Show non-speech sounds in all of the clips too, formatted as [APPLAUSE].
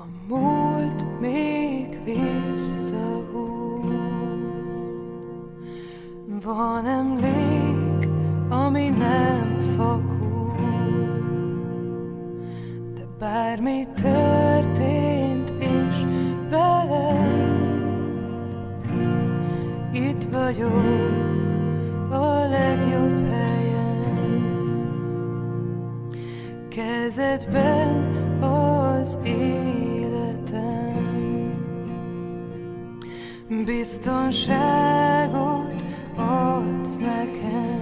A múlt még visszahúz. Van emlék, ami nem fakul. De bármi történt is velem Itt vagyok a legjobb helyen. Kezedben Biztonságot adsz nekem.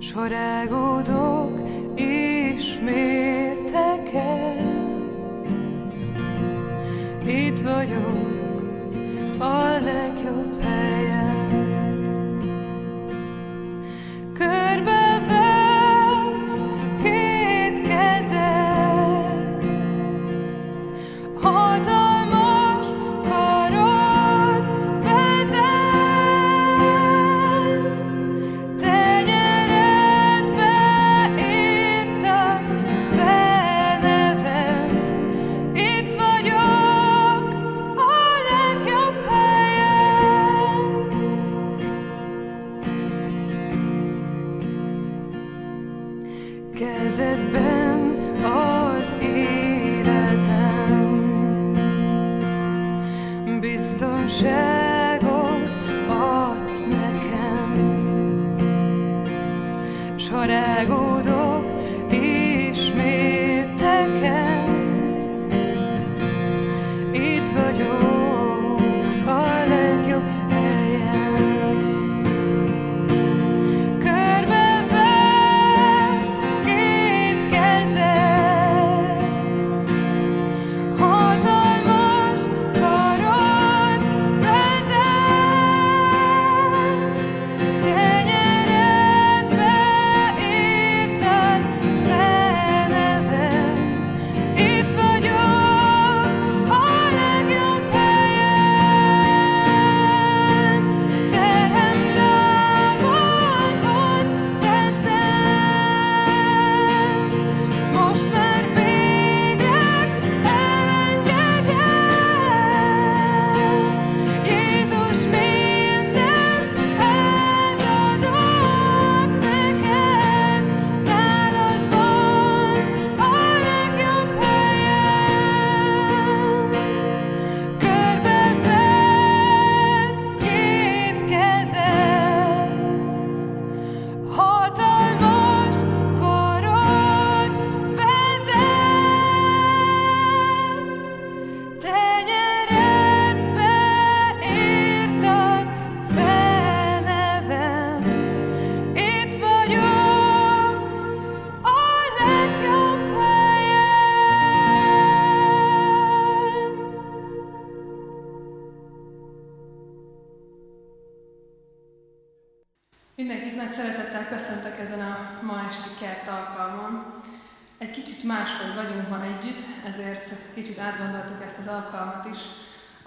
S ha rágódok ismérteken Itt vagyok a legjobb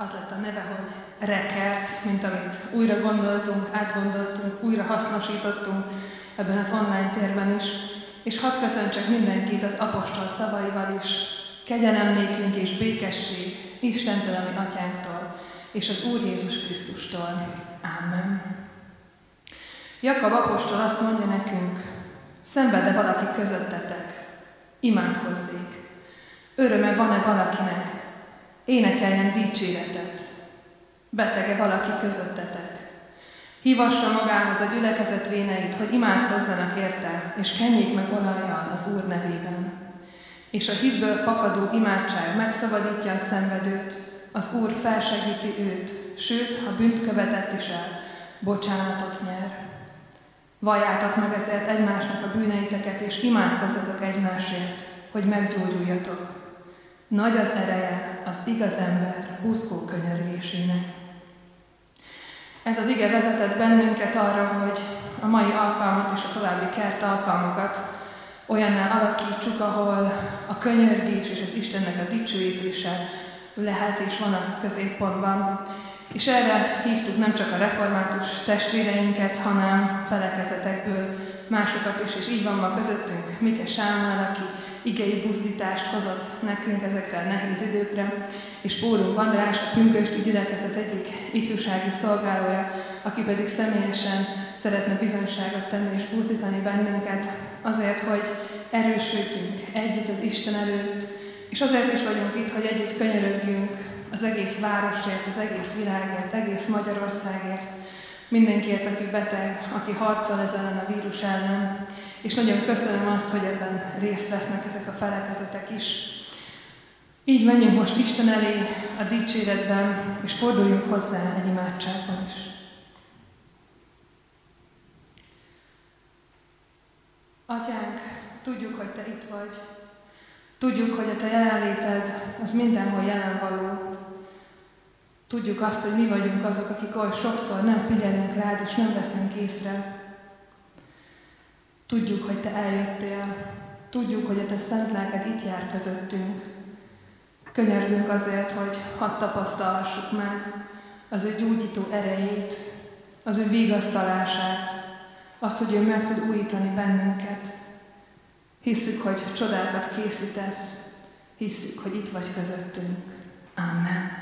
Az lett a neve, hogy rekert, mint amit újra gondoltunk, átgondoltunk, újra hasznosítottunk ebben az online térben is. És hadd köszöntsek mindenkit az apostol szavaival is. Kegyelem nékünk és békesség Istentől, ami atyánktól, és az Úr Jézus Krisztustól. Amen. Jakab apostol azt mondja nekünk, szenvede valaki közöttetek, imádkozzék. Öröme van-e valakinek, énekeljen dicséretet. Betege valaki közöttetek. Hívassa magához a gyülekezet véneit, hogy imádkozzanak érte, és kenjék meg olajjal az Úr nevében. És a hitből fakadó imádság megszabadítja a szenvedőt, az Úr felsegíti őt, sőt, ha bűnt követett is el, bocsánatot nyer. Valljátok meg ezért egymásnak a bűneiteket, és imádkozzatok egymásért, hogy meggyógyuljatok. Nagy az ereje az igaz ember buzgó könyörgésének. Ez az ige vezetett bennünket arra, hogy a mai alkalmat és a további kert alkalmakat olyanná alakítsuk, ahol a könyörgés és az Istennek a dicsőítése lehet és van a középpontban. És erre hívtuk nem csak a református testvéreinket, hanem felekezetekből másokat is, és így van ma közöttünk Mike Sámuel, aki igei buzdítást hozott nekünk ezekre a nehéz időkre, és Pórunk András, a Pünkösti gyülekezet egyik ifjúsági szolgálója, aki pedig személyesen szeretne bizonyságot tenni és buzdítani bennünket, azért, hogy erősödjünk együtt az Isten előtt, és azért is vagyunk itt, hogy együtt könyörögjünk az egész városért, az egész világért, egész Magyarországért, mindenkiért, aki beteg, aki harcol ezen a vírus ellen. És nagyon köszönöm azt, hogy ebben részt vesznek ezek a felekezetek is. Így menjünk most Isten elé a dicséretben, és forduljunk hozzá egy imádságban is. Atyánk, tudjuk, hogy Te itt vagy. Tudjuk, hogy a Te jelenléted az mindenhol jelen való. Tudjuk azt, hogy mi vagyunk azok, akik oly sokszor nem figyelünk rád, és nem veszünk észre. Tudjuk, hogy Te eljöttél. Tudjuk, hogy a Te szent lelked itt jár közöttünk. Könyörgünk azért, hogy hadd tapasztalhassuk meg az ő gyógyító erejét, az ő vigasztalását, azt, hogy ő meg tud újítani bennünket. Hisszük, hogy csodákat készítesz, hisszük, hogy itt vagy közöttünk. Amen.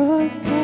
Cause.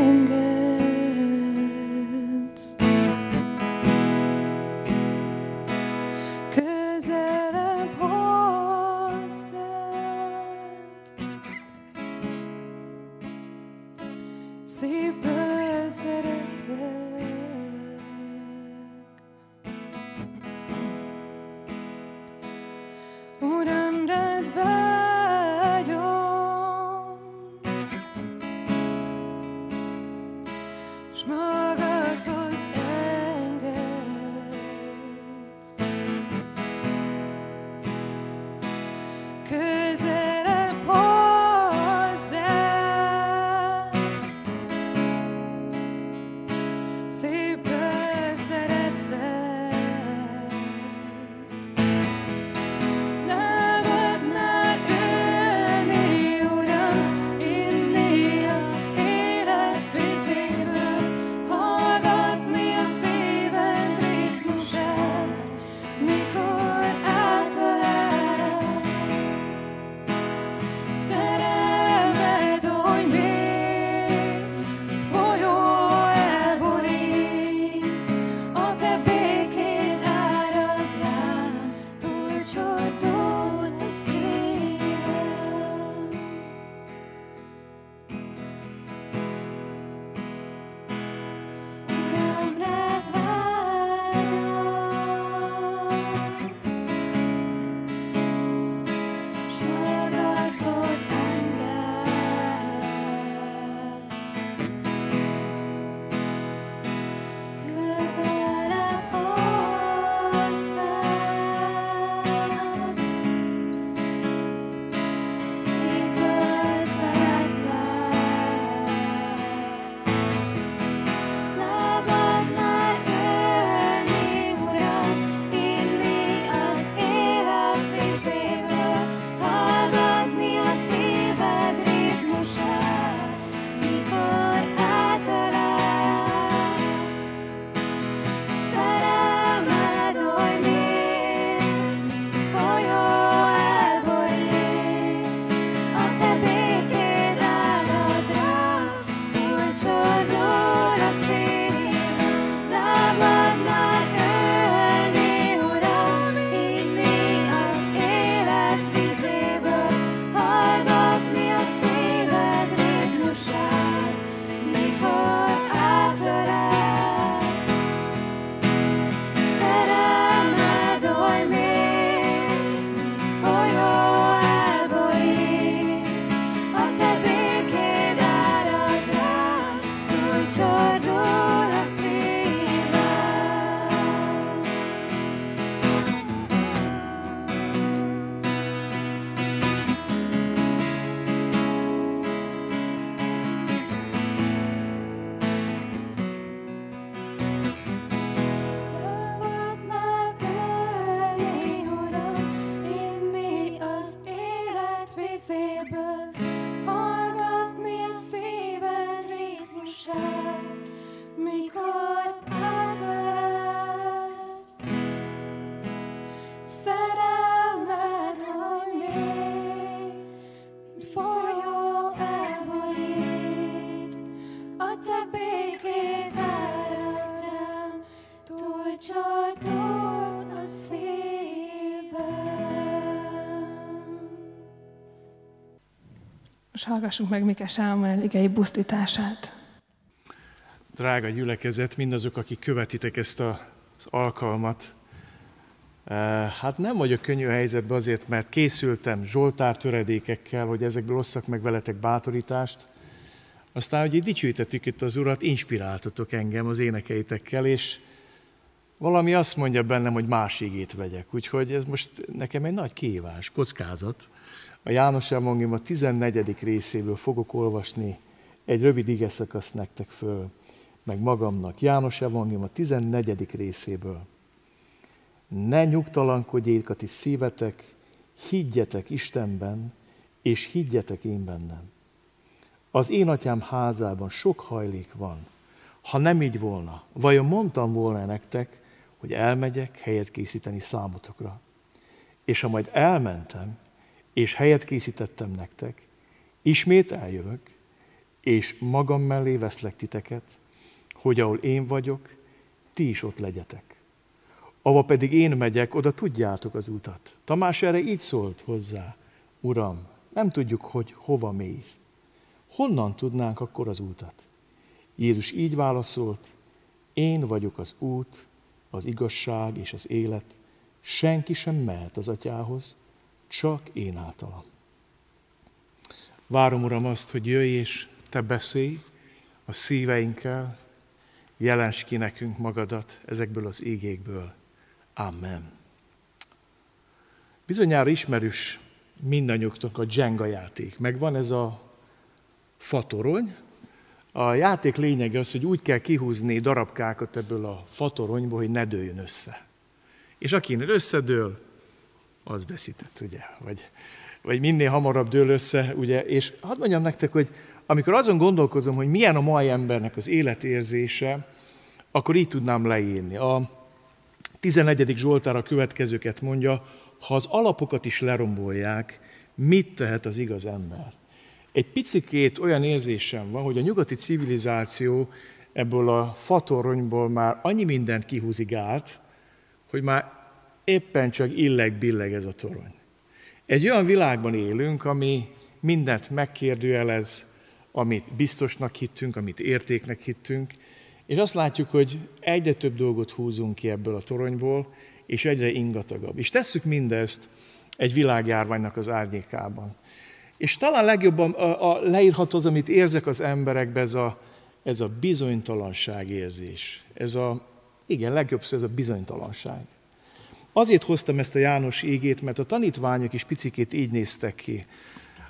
Hallgassunk meg Mike Sámuel igei busztítását. Drága gyülekezet, mindazok, akik követitek ezt az alkalmat, eh, hát nem vagyok könnyű helyzetben azért, mert készültem Zsoltár töredékekkel, hogy ezekből osszak meg veletek bátorítást. Aztán, hogy dicsőítettük itt az Urat, inspiráltatok engem az énekeitekkel, és valami azt mondja bennem, hogy más igét vegyek. Úgyhogy ez most nekem egy nagy kihívás, kockázat. A János Evangélium a 14. részéből fogok olvasni egy rövid ige szakaszt nektek föl, meg magamnak. János Evangélium a 14. részéből. Ne nyugtalankodjék a ti szívetek, higgyetek Istenben, és higgyetek én bennem. Az én atyám házában sok hajlék van. Ha nem így volna, vajon mondtam volna nektek, hogy elmegyek helyet készíteni számotokra. És ha majd elmentem, és helyet készítettem nektek, ismét eljövök, és magam mellé veszlek titeket, hogy ahol én vagyok, ti is ott legyetek. Ava pedig én megyek, oda tudjátok az utat. Tamás erre így szólt hozzá, Uram, nem tudjuk, hogy hova mész. Honnan tudnánk akkor az útat? Jézus így válaszolt, én vagyok az út, az igazság és az élet, senki sem mehet az atyához, csak én általam. Várom, Uram, azt, hogy jöjj és Te beszélj a szíveinkkel, jelens ki nekünk magadat ezekből az ígékből. Amen. Bizonyára ismerős mindannyiunknak a Jenga játék. Megvan ez a fatorony. A játék lényege az, hogy úgy kell kihúzni darabkákat ebből a fatoronyból, hogy ne dőljön össze. És akinek összedől, az veszített, ugye? Vagy, vagy minél hamarabb dől össze, ugye? És hadd mondjam nektek, hogy amikor azon gondolkozom, hogy milyen a mai embernek az életérzése, akkor így tudnám leírni. A 11. Zsoltára a következőket mondja, ha az alapokat is lerombolják, mit tehet az igaz ember? Egy picikét olyan érzésem van, hogy a nyugati civilizáció ebből a fatoronyból már annyi mindent kihúzigált, hogy már éppen csak illeg-billeg ez a torony. Egy olyan világban élünk, ami mindent megkérdőjelez, amit biztosnak hittünk, amit értéknek hittünk, és azt látjuk, hogy egyre több dolgot húzunk ki ebből a toronyból, és egyre ingatagabb. És tesszük mindezt egy világjárványnak az árnyékában. És talán legjobban a, a leírható az, amit érzek az emberekbe, ez a, ez a bizonytalanság érzés. Ez a, igen, legjobb szó, ez a bizonytalanság. Azért hoztam ezt a János égét, mert a tanítványok is picikét így néztek ki.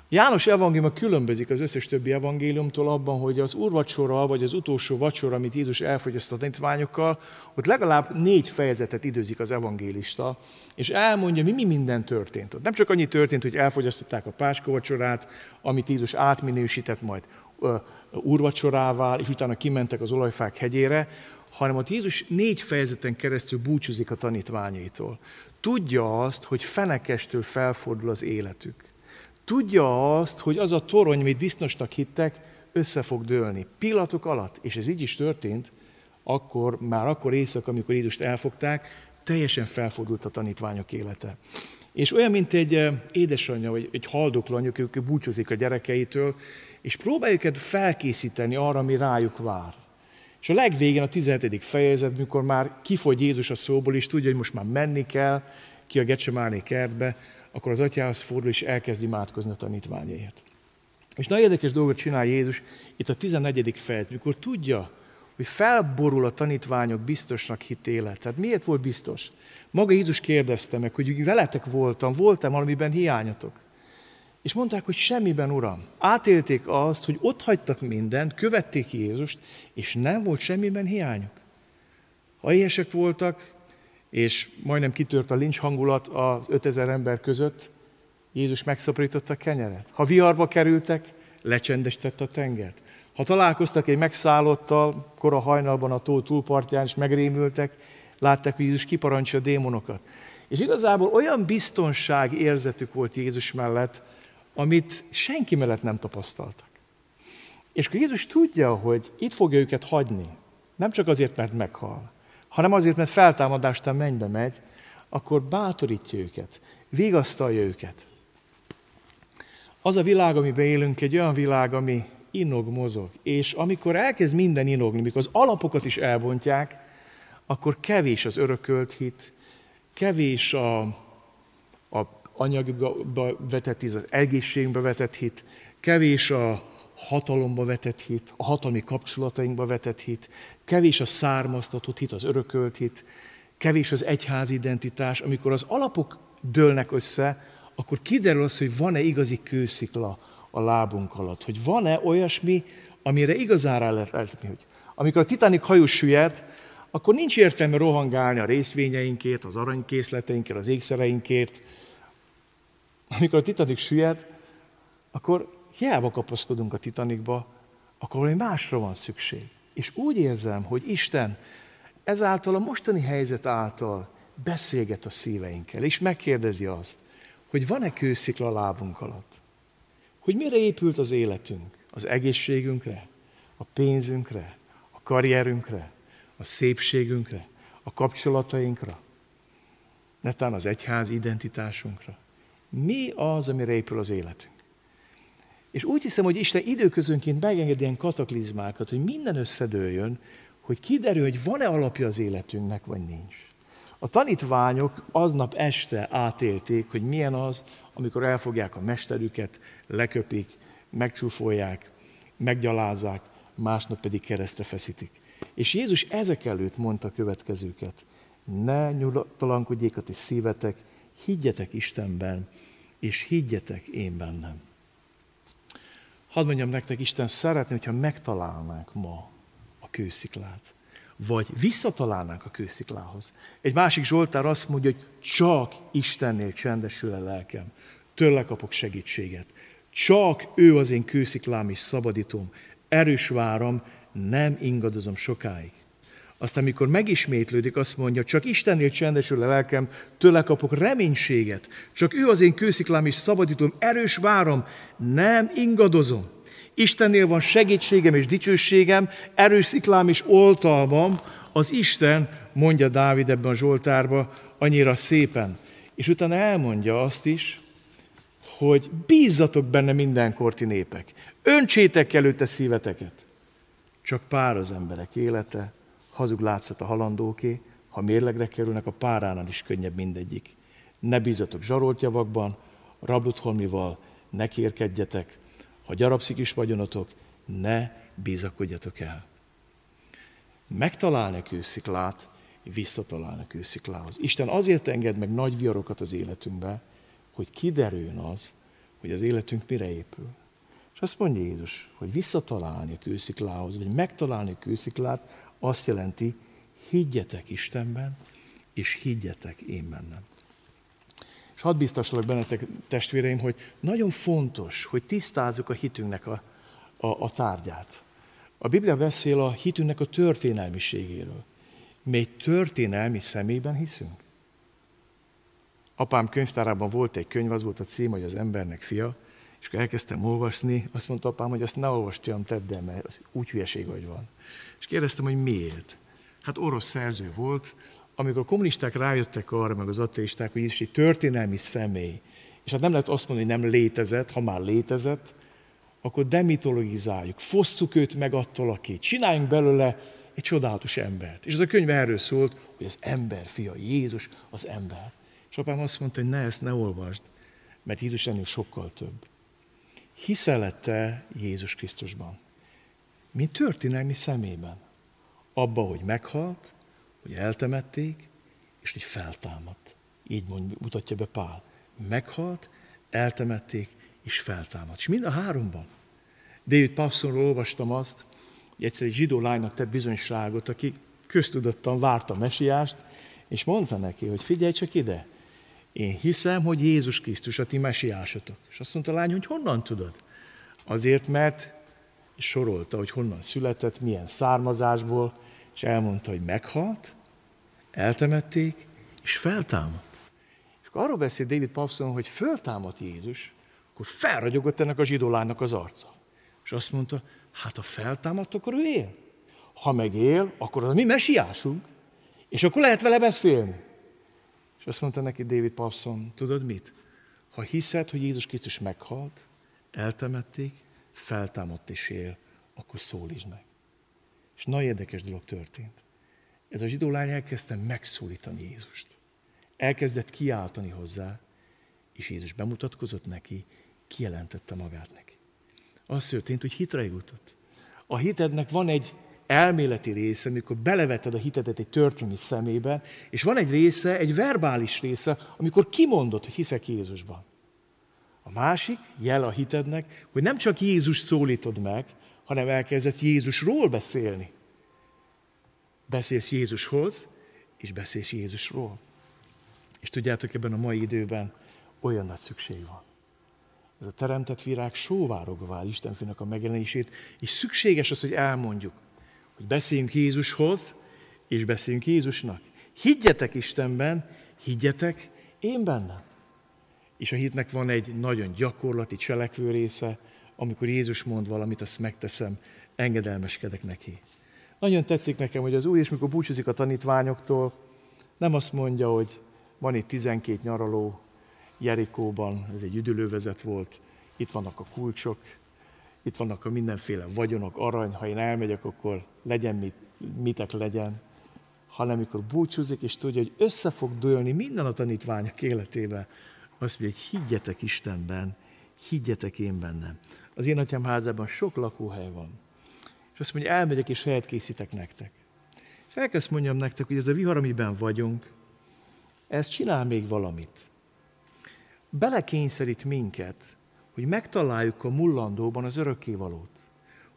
János evangéliuma különbözik az összes többi evangéliumtól abban, hogy az úrvacsora, vagy az utolsó vacsora, amit Jézus elfogyaszt a tanítványokkal, ott legalább négy fejezetet időzik az evangélista, és elmondja, mi, mi minden történt ott. Nem csak annyi történt, hogy elfogyasztották a páska vacsorát, amit Jézus átminősített majd úrvacsorává, és utána kimentek az olajfák hegyére, hanem ott Jézus négy fejezeten keresztül búcsúzik a tanítványaitól. Tudja azt, hogy fenekestől felfordul az életük. Tudja azt, hogy az a torony, amit biztosnak hittek, össze fog dőlni. Pillanatok alatt, és ez így is történt, akkor, már akkor éjszak, amikor Jézust elfogták, teljesen felfordult a tanítványok élete. És olyan, mint egy édesanyja, vagy egy haldokló anyuk, ők búcsúzik a gyerekeitől, és próbálja őket felkészíteni arra, ami rájuk vár. És a legvégén a 17. fejezet, mikor már kifogy Jézus a szóból, és tudja, hogy most már menni kell ki a Gecsemáné kertbe, akkor az atyához fordul, és elkezd imádkozni a tanítványért. És nagyon érdekes dolgot csinál Jézus itt a 14. fejezet, mikor tudja, hogy felborul a tanítványok biztosnak hitélet. Tehát miért volt biztos? Maga Jézus kérdezte meg, hogy veletek voltam, voltam valamiben hiányatok. És mondták, hogy semmiben, Uram. Átélték azt, hogy ott hagytak mindent, követték Jézust, és nem volt semmiben hiányuk. Ha éhesek voltak, és majdnem kitört a lincs hangulat az 5000 ember között, Jézus megszaporította a kenyeret. Ha viharba kerültek, lecsendesítette a tengert. Ha találkoztak egy megszállottal, kora hajnalban a tó túlpartján, és megrémültek, látták, hogy Jézus kiparancsa a démonokat. És igazából olyan biztonság érzetük volt Jézus mellett, amit senki mellett nem tapasztaltak. És akkor Jézus tudja, hogy itt fogja őket hagyni, nem csak azért, mert meghal, hanem azért, mert feltámadástán mennybe megy, akkor bátorítja őket, vigasztalja őket. Az a világ, amiben élünk, egy olyan világ, ami inog, mozog. És amikor elkezd minden inogni, mikor az alapokat is elbontják, akkor kevés az örökölt hit, kevés a, anyagba vetett hit, az egészségbe vetett hit, kevés a hatalomba vetett hit, a hatalmi kapcsolatainkba vetett hit, kevés a származtatott hit, az örökölt hit, kevés az egyházi identitás. Amikor az alapok dőlnek össze, akkor kiderül az, hogy van-e igazi kőszikla a lábunk alatt, hogy van-e olyasmi, amire igazán rá lehet hogy amikor a Titanic hajó süllyed, akkor nincs értelme rohangálni a részvényeinkért, az aranykészleteinkért, az ékszereinkért. Amikor a Titanic süllyed, akkor hiába kapaszkodunk a Titanicba, akkor valami másra van szükség. És úgy érzem, hogy Isten ezáltal a mostani helyzet által beszélget a szíveinkkel, és megkérdezi azt, hogy van-e kőszikla a lábunk alatt. Hogy mire épült az életünk? Az egészségünkre, a pénzünkre, a karrierünkre, a szépségünkre, a kapcsolatainkra, netán az egyház identitásunkra. Mi az, amire épül az életünk? És úgy hiszem, hogy Isten időközönként megengedi ilyen kataklizmákat, hogy minden összedőljön, hogy kiderül, hogy van-e alapja az életünknek, vagy nincs. A tanítványok aznap este átélték, hogy milyen az, amikor elfogják a mesterüket, leköpik, megcsúfolják, meggyalázzák, másnap pedig keresztre feszítik. És Jézus ezek előtt mondta a következőket. Ne nyugtalankodjék a ti szívetek, higgyetek Istenben, és higgyetek én bennem. Hadd mondjam nektek, Isten szeretné, hogyha megtalálnánk ma a kősziklát vagy visszatalálnánk a kősziklához. Egy másik Zsoltár azt mondja, hogy csak Istennél csendesül a lelkem, tőle kapok segítséget. Csak ő az én kősziklám és szabadítom, erős váram, nem ingadozom sokáig. Aztán, mikor megismétlődik, azt mondja, csak Istennél csendesül a lelkem, tőle kapok reménységet. Csak ő az én kősziklám és szabadítom, erős váram, nem ingadozom. Istennél van segítségem és dicsőségem, erős sziklám és oltalmam, az Isten, mondja Dávid ebben a Zsoltárban, annyira szépen. És utána elmondja azt is, hogy bízzatok benne mindenkorti népek. Öntsétek előtte szíveteket. Csak pár az emberek élete, hazug látszat a halandóké, ha mérlegre kerülnek, a páránál is könnyebb mindegyik. Ne bízatok zsarolt javakban, rabutholmival ne kérkedjetek, ha gyarapszik is vagyonotok, ne bízakodjatok el. Kősziklát, visszatalálni a kősziklához. Isten azért enged meg nagy viharokat az életünkbe, hogy kiderüljön az, hogy az életünk mire épül. És azt mondja Jézus, hogy visszatalálni a kősziklához, vagy megtalálni a kősziklát, azt jelenti, higgyetek Istenben, és higgyetek én bennem. És hadd biztoslak bennetek, testvéreim, hogy nagyon fontos, hogy tisztázzuk a hitünknek a, a, a tárgyát. A Biblia beszél a hitünknek a történelmiségéről. Mi egy történelmi személyben hiszünk. Apám könyvtárában volt egy könyv, az volt a cím, hogy az embernek fia, és akkor elkezdtem olvasni, azt mondta apám, hogy azt ne olvastam, tedd el, mert úgy hülyeség, hogy van. És kérdeztem, hogy miért. Hát orosz szerző volt, amikor a kommunisták rájöttek arra, meg az ateisták, hogy Jézus egy történelmi személy, és hát nem lehet azt mondani, hogy nem létezett, ha már létezett, akkor demitologizáljuk, fosszuk őt meg attól, aki. Csináljunk belőle egy csodálatos embert. És ez a könyv erről szólt, hogy az ember fia, Jézus az ember. És apám azt mondta, hogy ne, ezt ne olvasd, mert Jézus ennél sokkal több. Hiszel te Jézus Krisztusban? Mint történelmi szemében. Abba, hogy meghalt, hogy eltemették, és hogy feltámadt. Így mond, mutatja be Pál. Meghalt, eltemették, és feltámadt. És mind a háromban. David Pavsonról olvastam azt, hogy egyszer egy zsidó lánynak tett bizonyságot, aki köztudottan várta mesiást, és mondta neki, hogy figyelj csak ide, én hiszem, hogy Jézus Krisztus a ti mesiásotok. És azt mondta a lány, hogy honnan tudod? Azért, mert és sorolta, hogy honnan született, milyen származásból, és elmondta, hogy meghalt, eltemették, és feltámadt. És akkor arról beszél David Papson, hogy föltámadt Jézus, akkor felragyogott ennek a zsidólánynak az arca. És azt mondta, hát ha feltámadt, akkor ő él. Ha meg él, akkor az mi mesiásunk, és akkor lehet vele beszélni. És azt mondta neki David Papson, tudod mit? Ha hiszed, hogy Jézus Krisztus meghalt, eltemették, feltámadt és él, akkor szólítsd meg. És nagyon érdekes dolog történt. Ez a zsidó lány elkezdte megszólítani Jézust. Elkezdett kiáltani hozzá, és Jézus bemutatkozott neki, kijelentette magát neki. Az történt, hogy hitre jutott. A hitednek van egy elméleti része, amikor beleveted a hitedet egy történelmi szemébe, és van egy része, egy verbális része, amikor kimondod, hogy hiszek Jézusban. A másik jel a hitednek, hogy nem csak Jézus szólítod meg, hanem elkezdett Jézusról beszélni. Beszélsz Jézushoz, és beszélsz Jézusról. És tudjátok, ebben a mai időben olyan nagy szükség van. Ez a teremtett virág sóvárogva vár Isten a megjelenését, és szükséges az, hogy elmondjuk, hogy beszéljünk Jézushoz, és beszéljünk Jézusnak. Higgyetek Istenben, higgyetek én bennem. És a hitnek van egy nagyon gyakorlati cselekvő része, amikor Jézus mond valamit, azt megteszem, engedelmeskedek neki. Nagyon tetszik nekem, hogy az Úr is, mikor búcsúzik a tanítványoktól, nem azt mondja, hogy van itt 12 nyaraló Jerikóban, ez egy üdülővezet volt, itt vannak a kulcsok, itt vannak a mindenféle vagyonok, arany, ha én elmegyek, akkor legyen mit, mitek legyen, hanem amikor búcsúzik, és tudja, hogy össze fog dőlni minden a tanítványok életében, azt mondja, hogy higgyetek Istenben, higgyetek én bennem. Az én atyám házában sok lakóhely van. És azt mondja, elmegyek és helyet készítek nektek. És elkezd mondjam nektek, hogy ez a vihar, amiben vagyunk, ez csinál még valamit. Belekényszerít minket, hogy megtaláljuk a mullandóban az örökkévalót.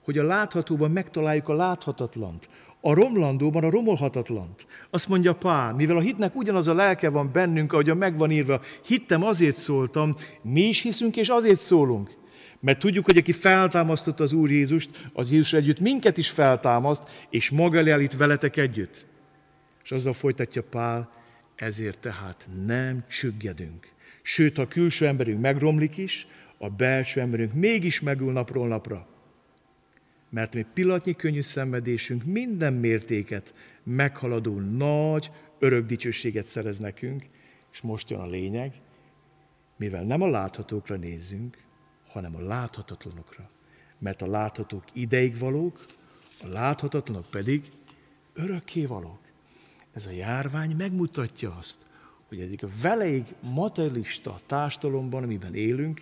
Hogy a láthatóban megtaláljuk a láthatatlant. A romlandóban a romolhatatlant. Azt mondja Pál, mivel a hitnek ugyanaz a lelke van bennünk, ahogy a megvan írva, hittem, azért szóltam, mi is hiszünk, és azért szólunk. Mert tudjuk, hogy aki feltámasztotta az Úr Jézust, az Jézus együtt minket is feltámaszt, és maga elé veletek együtt. És azzal folytatja Pál, ezért tehát nem csüggedünk. Sőt, ha a külső emberünk megromlik is, a belső emberünk mégis megül napról napra. Mert mi pillanatnyi könnyű szenvedésünk minden mértéket meghaladó nagy, örök dicsőséget szerez nekünk, és most jön a lényeg, mivel nem a láthatókra nézzünk, hanem a láthatatlanokra. Mert a láthatók ideig valók, a láthatatlanok pedig örökké valók. Ez a járvány megmutatja azt, hogy egyik veleig materialista társadalomban, amiben élünk,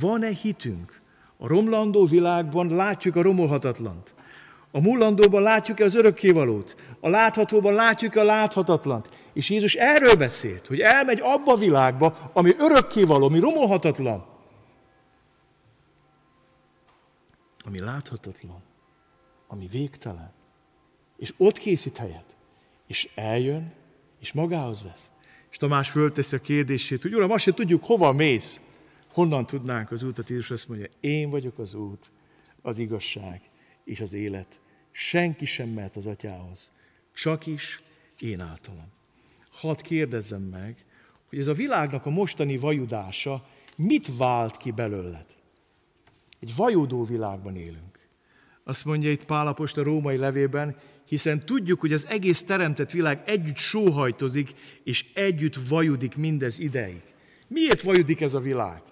van-e hitünk? A romlandó világban látjuk a romolhatatlant. A mullandóban látjuk-e az örökkévalót? A láthatóban látjuk-e a láthatatlant? És Jézus erről beszélt, hogy elmegy abba a világba, ami örökkévaló, ami romolhatatlan. Ami láthatatlan, ami végtelen. És ott készít helyet. És eljön, és magához vesz. És Tamás fölteszi a kérdését, hogy Uram, azt sem tudjuk, hova mész. Honnan tudnánk az útat? Jézus azt mondja, én vagyok az út, az igazság és az élet. Senki sem mehet az atyához, csak is én általam. Hadd kérdezzem meg, hogy ez a világnak a mostani vajudása mit vált ki belőled? Egy vajudó világban élünk. Azt mondja itt Pálapos a római levében, hiszen tudjuk, hogy az egész teremtett világ együtt sóhajtozik, és együtt vajudik mindez ideig. Miért vajudik ez a világ?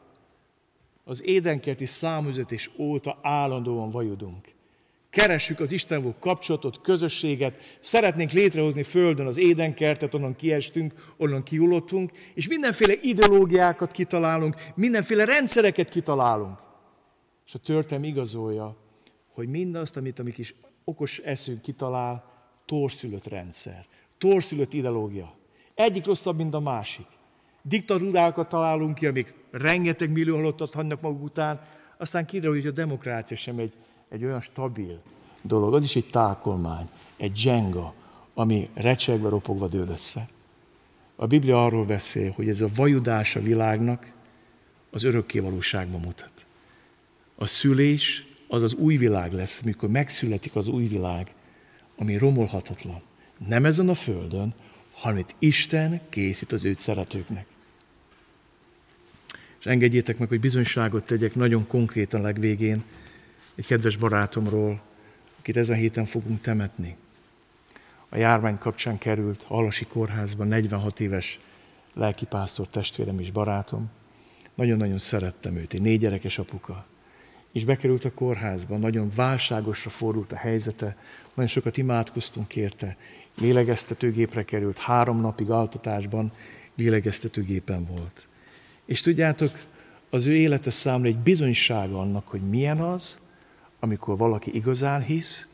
Az édenkerti számüzetés óta állandóan vajudunk. Keressük az Isten kapcsolatot, közösséget, szeretnénk létrehozni Földön az édenkertet, onnan kiestünk, onnan kiulottunk, és mindenféle ideológiákat kitalálunk, mindenféle rendszereket kitalálunk. És a történelem igazolja, hogy mindazt, amit a mi kis okos eszünk kitalál, torszülött rendszer, torszülött ideológia. Egyik rosszabb, mint a másik. Diktatúrákat találunk ki, amik rengeteg millió halottat hagynak maguk után, aztán kiderül, hogy a demokrácia sem egy, egy olyan stabil dolog. Az is egy tákolmány, egy dzsenga, ami recsegve, ropogva dől össze. A Biblia arról beszél, hogy ez a vajudás a világnak az örökké valóságban mutat. A szülés az az új világ lesz, amikor megszületik az új világ, ami romolhatatlan. Nem ezen a földön, hanem itt Isten készít az őt szeretőknek. És engedjétek meg, hogy bizonyságot tegyek nagyon konkrétan legvégén egy kedves barátomról, akit ezen héten fogunk temetni. A járvány kapcsán került Alasi kórházban 46 éves lelkipásztor testvérem és barátom. Nagyon-nagyon szerettem őt, egy négy gyerekes apuka. És bekerült a kórházba, nagyon válságosra fordult a helyzete, nagyon sokat imádkoztunk érte, lélegeztetőgépre került, három napig altatásban lélegeztetőgépen volt. És tudjátok, az ő élete számra egy bizonyság annak, hogy milyen az, amikor valaki igazán hisz,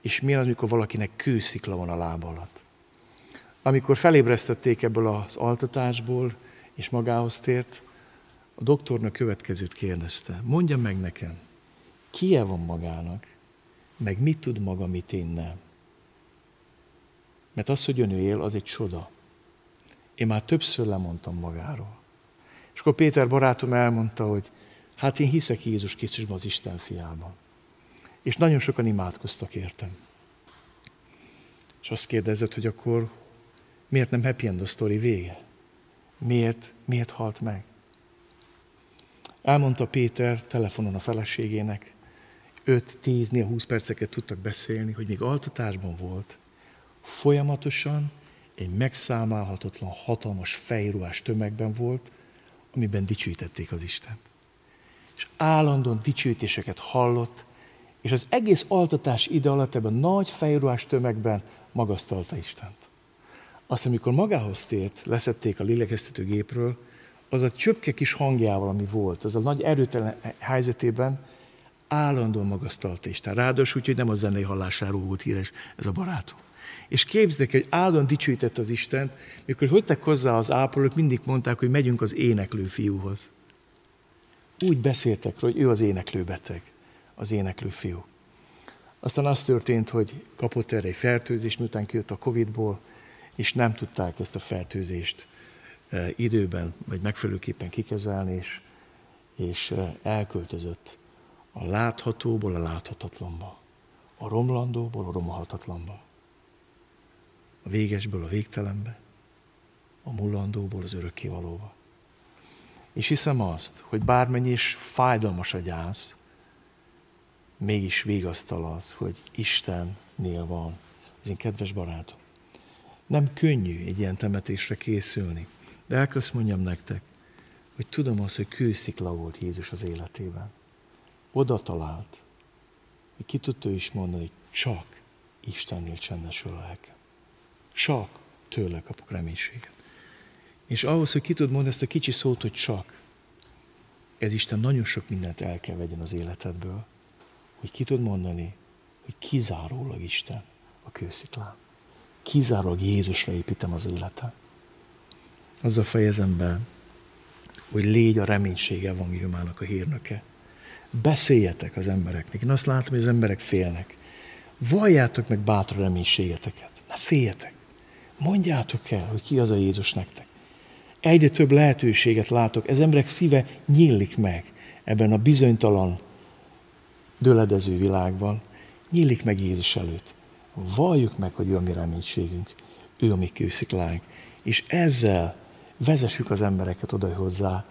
és milyen az, amikor valakinek kőszikla van a lába alatt. Amikor felébresztették ebből az altatásból, és magához tért, a doktornak következőt kérdezte. Mondja meg nekem, kie van magának, meg mit tud maga, mit én nem. Mert az, hogy ön él, az egy csoda. Én már többször lemondtam magáról. Akkor Péter barátom elmondta, hogy hát én hiszek Jézus Krisztusban, az Isten fiában. És nagyon sokan imádkoztak értem. És azt kérdezett, hogy akkor miért nem happy end a sztori vége? Miért, miért halt meg? Elmondta Péter telefonon a feleségének, 5-10, 20 perceket tudtak beszélni, hogy még altatásban volt, folyamatosan egy megszámálhatatlan, hatalmas fejruhás tömegben volt, amiben dicsőítették az Istent. És állandóan dicsőítéseket hallott, és az egész altatás ide alatt ebben a nagy fejruhás tömegben magasztalta Istent. Azt, amikor magához tért, leszették a lélegeztető gépről, az a csöpke kis hangjával, ami volt, az a nagy erőtelen helyzetében állandóan magasztalta Isten. Ráadásul úgy, hogy nem a zenei hallásáról volt híres ez a barátom. És képzeljék, hogy állandóan dicsőített az Isten, mikor jöttek hozzá az ápolók, mindig mondták, hogy megyünk az éneklő fiúhoz. Úgy beszéltek hogy ő az éneklő beteg, az éneklő fiú. Aztán az történt, hogy kapott erre egy fertőzést, miután kijött a Covid-ból, és nem tudták ezt a fertőzést e, időben, vagy megfelelőképpen kikezelni, és, és e, elköltözött a láthatóból a láthatatlanba, a romlandóból a romolhatatlanba a végesből a végtelenbe, a mullandóból az örökkévalóba. És hiszem azt, hogy bármennyi is fájdalmas a gyász, mégis végasztal az, hogy Istennél van. Ez én kedves barátom. Nem könnyű egy ilyen temetésre készülni, de elközt mondjam nektek, hogy tudom azt, hogy kőszikla volt Jézus az életében. Oda talált, hogy ki tudta is mondani, hogy csak Istennél csendesül a lelkem. Csak tőle kapok reménységet. És ahhoz, hogy ki tud mondani ezt a kicsi szót, hogy csak, ez Isten nagyon sok mindent el kell vegyen az életedből, hogy ki tud mondani, hogy kizárólag Isten a kősziklán. Kizárólag Jézusra építem az életet. Azzal fejezem be, hogy légy a reménység evangéliumának a hírnöke. Beszéljetek az embereknek. Én azt látom, hogy az emberek félnek. Valljátok meg bátor reménységeteket. Ne féljetek. Mondjátok el, hogy ki az a Jézus nektek. Egyre több lehetőséget látok, ez emberek szíve nyílik meg ebben a bizonytalan, döledező világban. Nyílik meg Jézus előtt. Valljuk meg, hogy ő a mi reménységünk, ő a mi kősziklánk. És ezzel vezessük az embereket oda hozzá,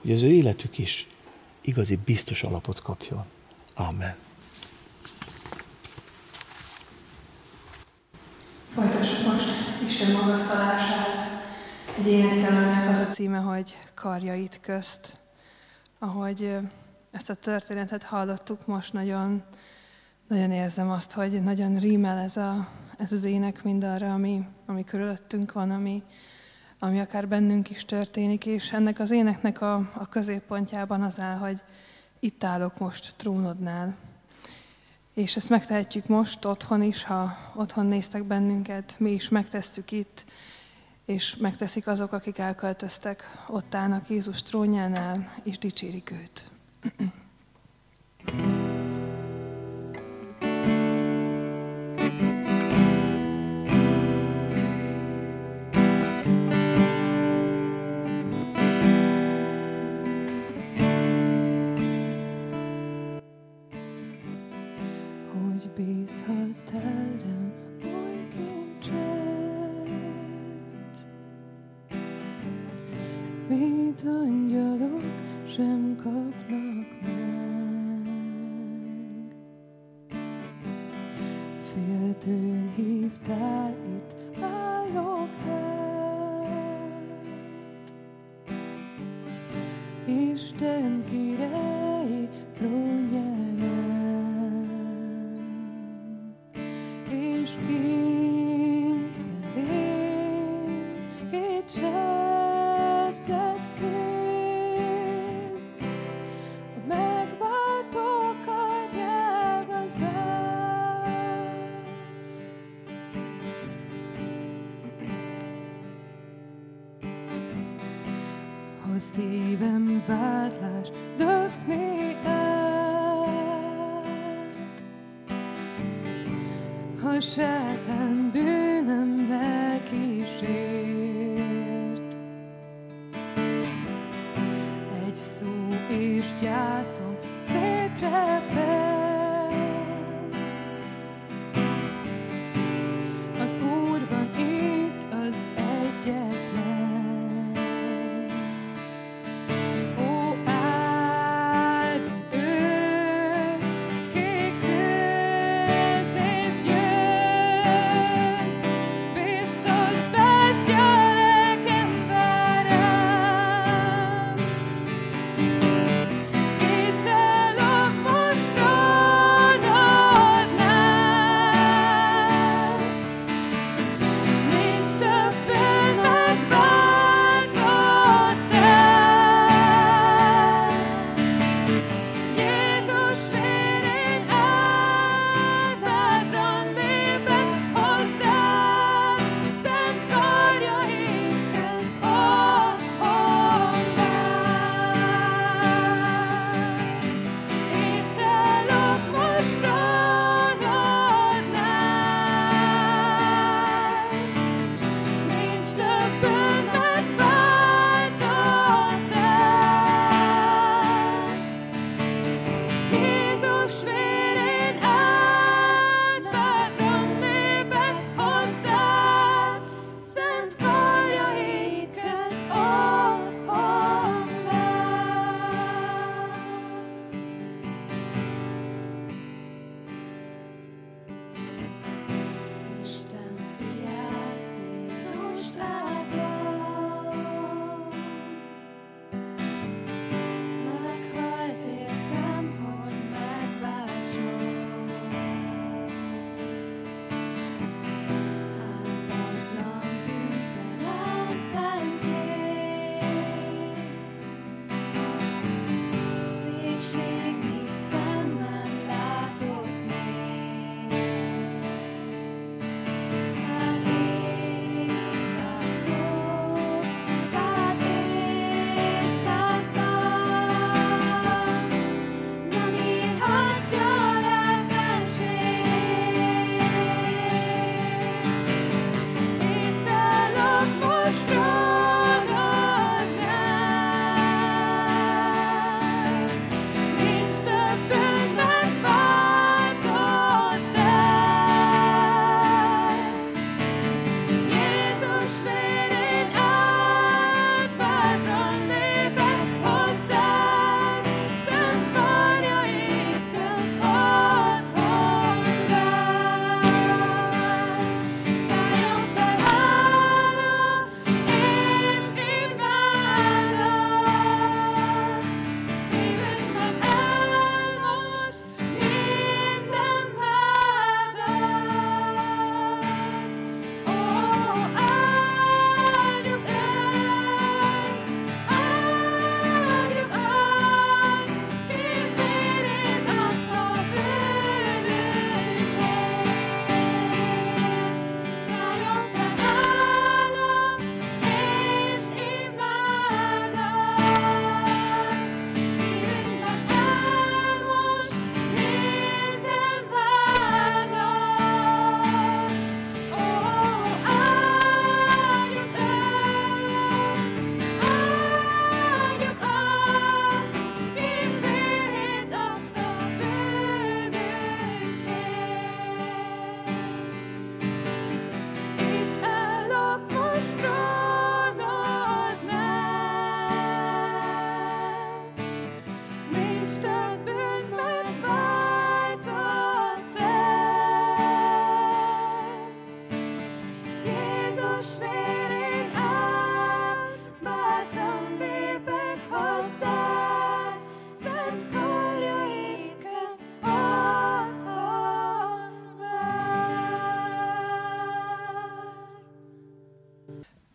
hogy az ő életük is igazi biztos alapot kapjon. Amen. Folytassuk most Isten magasztalását. Egy énekelőnek az a címe, hogy Karjait közt. Ahogy ezt a történetet hallottuk, most nagyon, nagyon érzem azt, hogy nagyon rímel ez, a, ez az ének mindarra, ami, ami körülöttünk van, ami, ami akár bennünk is történik, és ennek az éneknek a, a középpontjában az áll, hogy itt állok most trónodnál, és ezt megtehetjük most otthon is, ha otthon néztek bennünket, mi is megtesszük itt, és megteszik azok, akik elköltöztek, ott állnak Jézus trónjánál, és dicsérik őt. [CLEARS THROAT]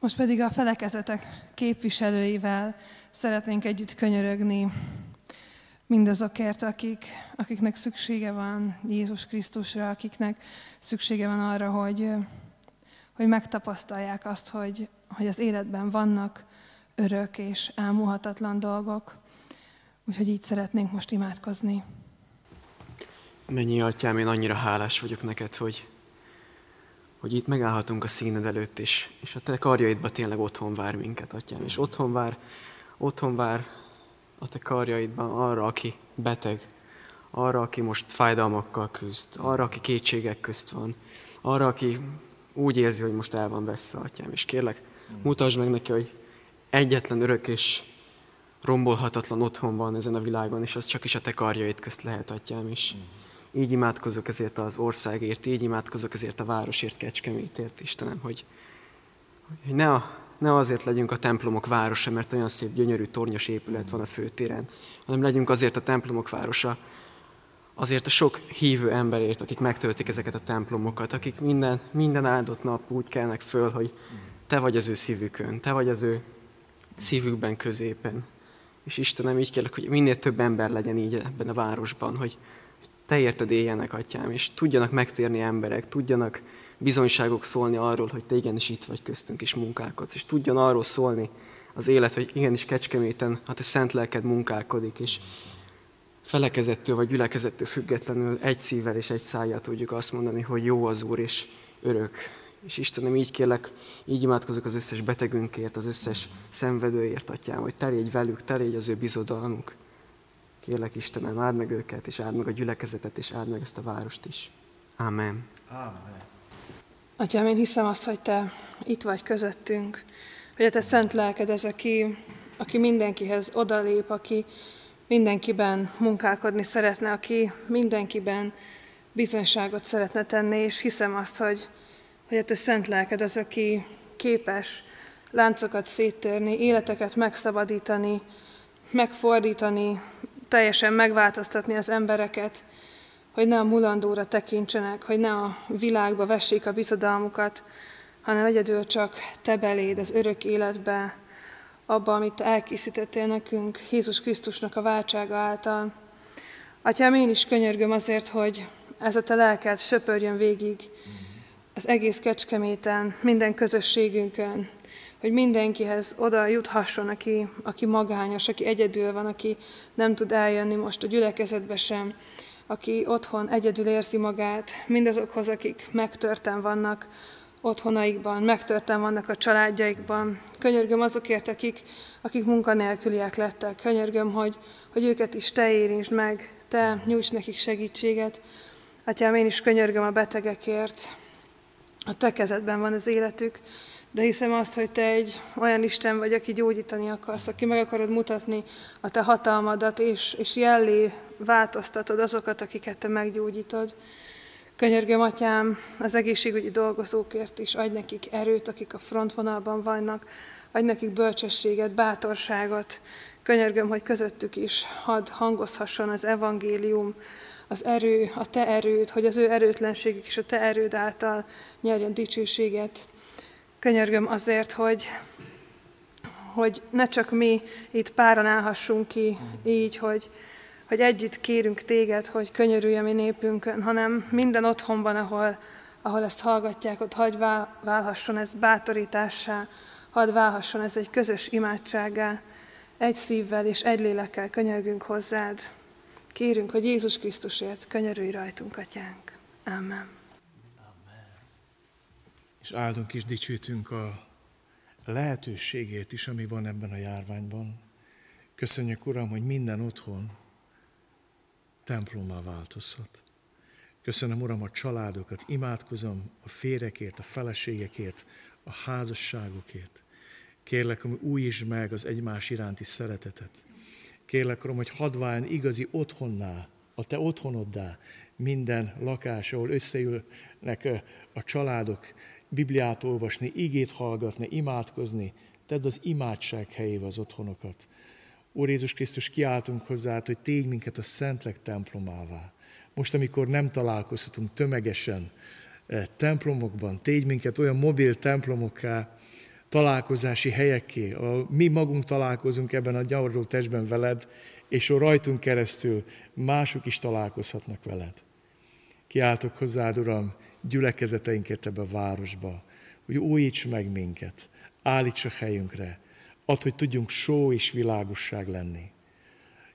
Most pedig a felekezetek képviselőivel szeretnénk együtt könyörögni mindazokért, akik, akiknek szüksége van Jézus Krisztusra, akiknek szüksége van arra, hogy, hogy megtapasztalják azt, hogy, hogy az életben vannak örök és elmúhatatlan dolgok. Úgyhogy így szeretnénk most imádkozni. Mennyi atyám, én annyira hálás vagyok neked, hogy, hogy itt megállhatunk a színed előtt is, és a te karjaidba tényleg otthon vár minket, atyám, és otthon vár, otthon vár a te karjaidban arra, aki beteg, arra, aki most fájdalmakkal küzd, arra, aki kétségek közt van, arra, aki úgy érzi, hogy most el van veszve, atyám, és kérlek, mutasd meg neki, hogy egyetlen örök és rombolhatatlan otthon van ezen a világon, és az csak is a te karjaid közt lehet, atyám, és így imádkozok ezért az országért, így imádkozok ezért a városért, Kecskemétért, Istenem, hogy, hogy ne, a, ne azért legyünk a templomok városa, mert olyan szép, gyönyörű, tornyos épület van a főtéren, hanem legyünk azért a templomok városa, azért a sok hívő emberért, akik megtöltik ezeket a templomokat, akik minden, minden áldott nap úgy kelnek föl, hogy te vagy az ő szívükön, te vagy az ő szívükben, középen. És Istenem, így kérlek, hogy minél több ember legyen így ebben a városban, hogy te érted éljenek, atyám, és tudjanak megtérni emberek, tudjanak bizonyságok szólni arról, hogy te igenis itt vagy köztünk is munkálkodsz, és tudjon arról szólni az élet, hogy igenis Kecskeméten, hát a szent lelked munkálkodik, és felekezettől vagy gyülekezettől függetlenül egy szívvel és egy szájjal tudjuk azt mondani, hogy jó az Úr, és örök. És Istenem, így kérlek, így imádkozok az összes betegünkért, az összes szenvedőért, atyám, hogy terjedj velük, terjedj az ő bizodalmuk. Kérlek Istenem, áld meg őket, és áld meg a gyülekezetet, és áld meg ezt a várost is. Amen. Amen. Atyám, én hiszem azt, hogy Te itt vagy közöttünk, hogy a Te szent lelked ez, aki, aki mindenkihez odalép, aki mindenkiben munkálkodni szeretne, aki mindenkiben bizonyságot szeretne tenni, és hiszem azt, hogy, hogy a Te szent lelked az, aki képes láncokat széttörni, életeket megszabadítani, megfordítani, teljesen megváltoztatni az embereket, hogy ne a mulandóra tekintsenek, hogy ne a világba vessék a bizodalmukat, hanem egyedül csak te beléd az örök életbe, abba, amit te elkészítettél nekünk Jézus Krisztusnak a váltsága által. Atyám, én is könyörgöm azért, hogy ez a te lelked söpörjön végig az egész kecskeméten, minden közösségünkön, hogy mindenkihez oda juthasson, aki, aki magányos, aki egyedül van, aki nem tud eljönni most a gyülekezetbe sem, aki otthon egyedül érzi magát, mindazokhoz, akik megtörten vannak otthonaikban, megtörten vannak a családjaikban. Könyörgöm azokért, akik, akik munkanélküliek lettek. Könyörgöm, hogy, hogy őket is te érintsd meg, te nyújts nekik segítséget. Atyám, én is könyörgöm a betegekért. A te kezedben van az életük, de hiszem azt, hogy te egy olyan Isten vagy, aki gyógyítani akarsz, aki meg akarod mutatni a te hatalmadat, és, és jellé változtatod azokat, akiket te meggyógyítod. Könyörgöm, Atyám, az egészségügyi dolgozókért is, adj nekik erőt, akik a frontvonalban vannak, adj nekik bölcsességet, bátorságot. Könyörgöm, hogy közöttük is hadd hangozhasson az evangélium, az erő, a te erőd, hogy az ő erőtlenségük is a te erőd által nyerjen dicsőséget. Könyörgöm azért, hogy, hogy ne csak mi itt páran állhassunk ki így, hogy, hogy együtt kérünk téged, hogy könyörülj a mi népünkön, hanem minden otthonban, ahol, ahol ezt hallgatják, ott hagy válhasson ez bátorítássá, hadd válhasson ez egy közös imádságá, egy szívvel és egy lélekkel könyörgünk hozzád. Kérünk, hogy Jézus Krisztusért könyörülj rajtunk, Atyánk. Amen és áldunk és dicsőtünk a lehetőségét is, ami van ebben a járványban. Köszönjük, Uram, hogy minden otthon templommal változhat. Köszönöm, Uram, a családokat, imádkozom a férekért, a feleségekért, a házasságokért. Kérlek, hogy újítsd meg az egymás iránti szeretetet. Kérlek, Uram, hogy hadd igazi otthonná, a Te otthonoddá minden lakás, ahol összeülnek a családok, Bibliát olvasni, igét hallgatni, imádkozni, tedd az imádság helyébe az otthonokat. Úr Jézus Krisztus, kiáltunk hozzá, hogy tégy minket a Szentlek templomává. Most, amikor nem találkozhatunk tömegesen eh, templomokban, tégy minket olyan mobil templomokká, találkozási helyekké. A, mi magunk találkozunk ebben a gyakorló testben veled, és a rajtunk keresztül mások is találkozhatnak veled. Kiáltok hozzád, Uram, gyülekezeteinkért ebbe a városba, hogy újíts meg minket, állíts a helyünkre, add, hogy tudjunk só és világosság lenni.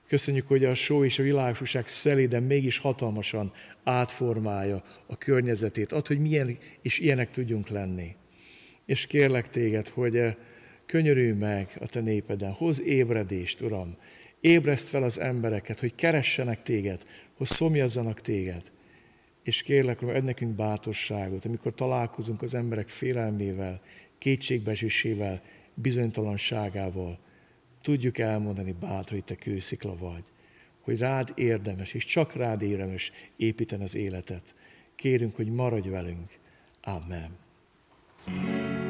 Köszönjük, hogy a só és a világosság szelíden mégis hatalmasan átformálja a környezetét. Add, hogy milyen és ilyenek tudjunk lenni. És kérlek téged, hogy eh, könyörülj meg a te népeden, hoz ébredést, Uram. Ébreszt fel az embereket, hogy keressenek téged, hogy szomjazzanak téged. És kérlek, hogy nekünk bátorságot, amikor találkozunk az emberek félelmével, kétségbeesésével, bizonytalanságával, tudjuk elmondani bátran, hogy te kőszikla vagy, hogy rád érdemes, és csak rád érdemes építeni az életet. Kérünk, hogy maradj velünk. Amen. Körülünk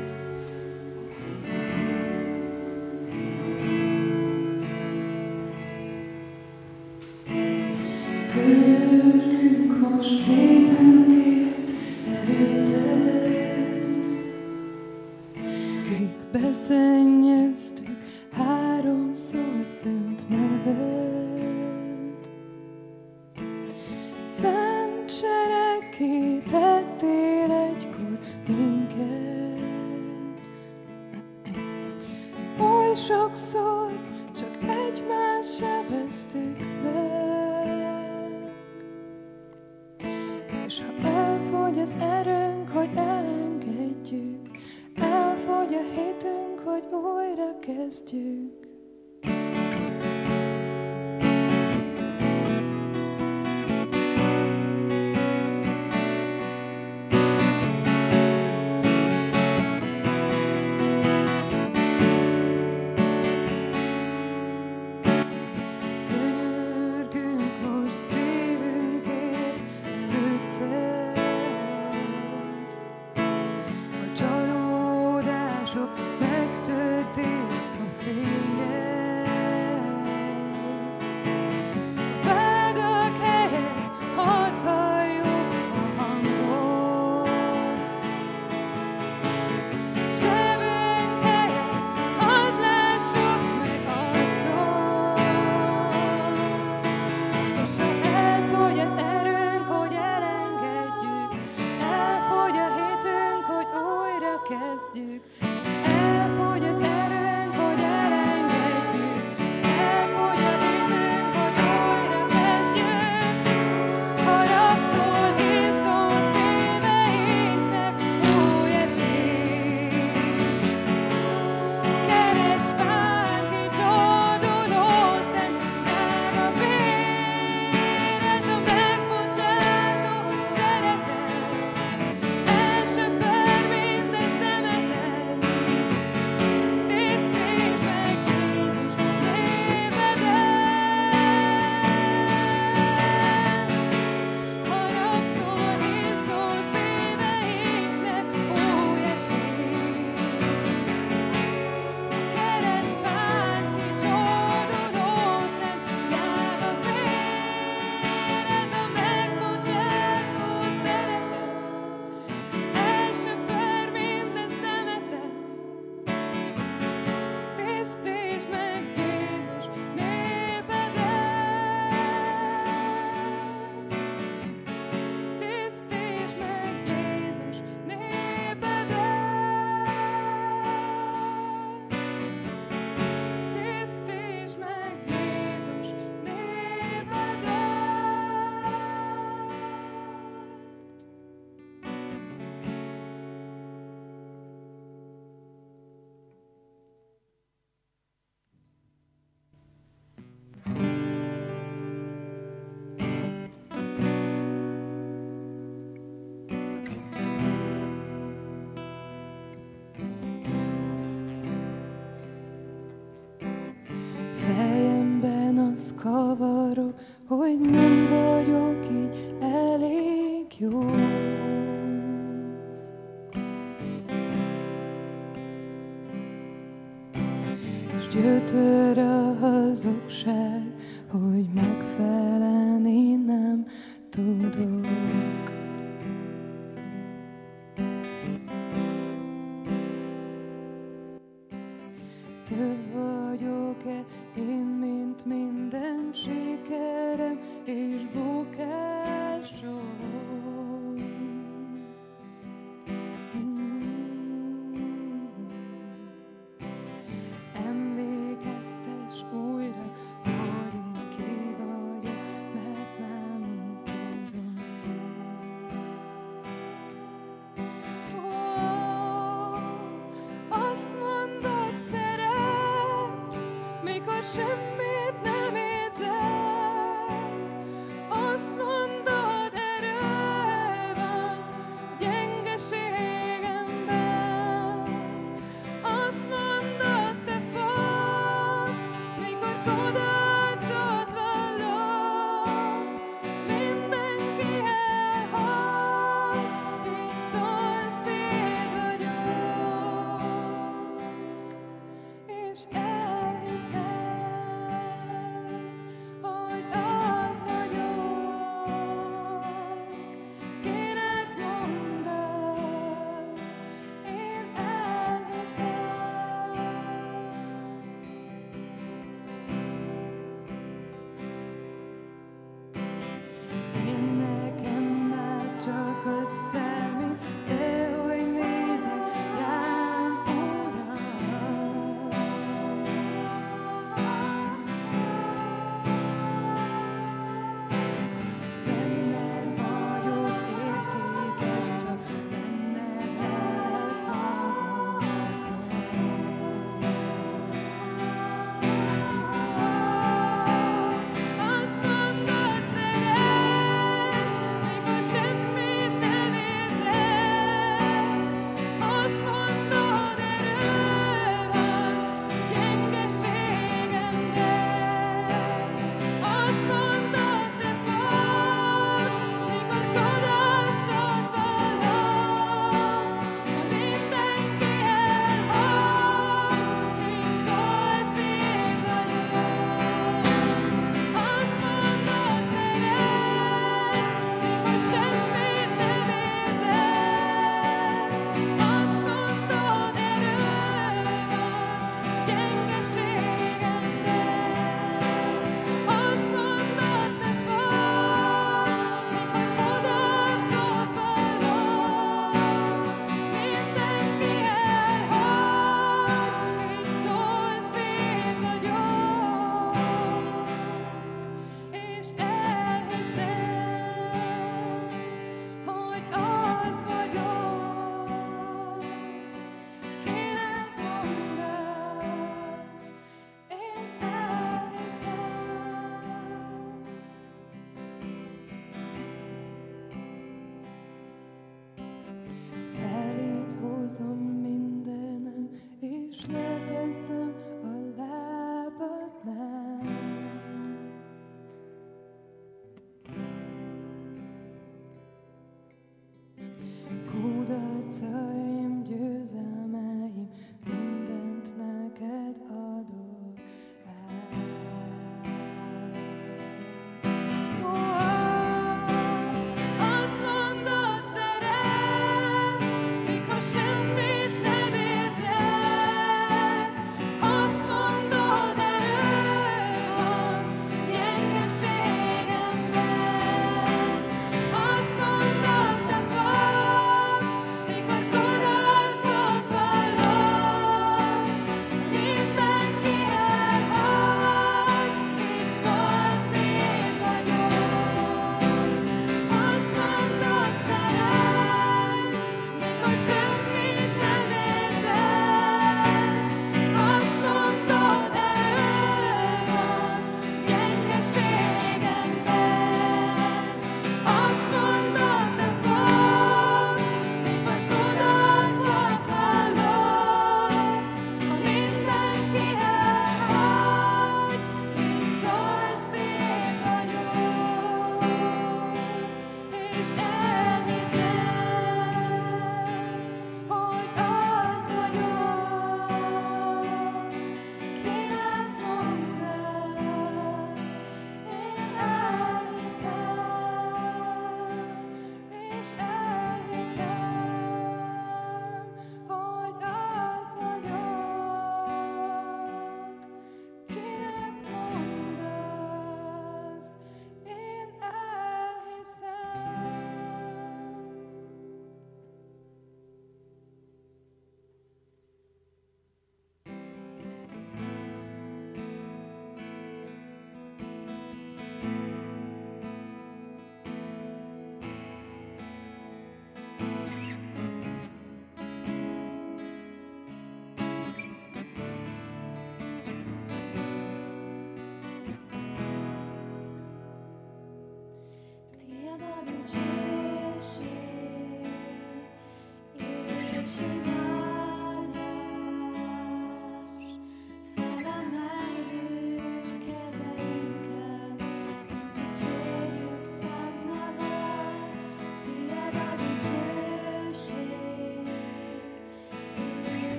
kavarok, hogy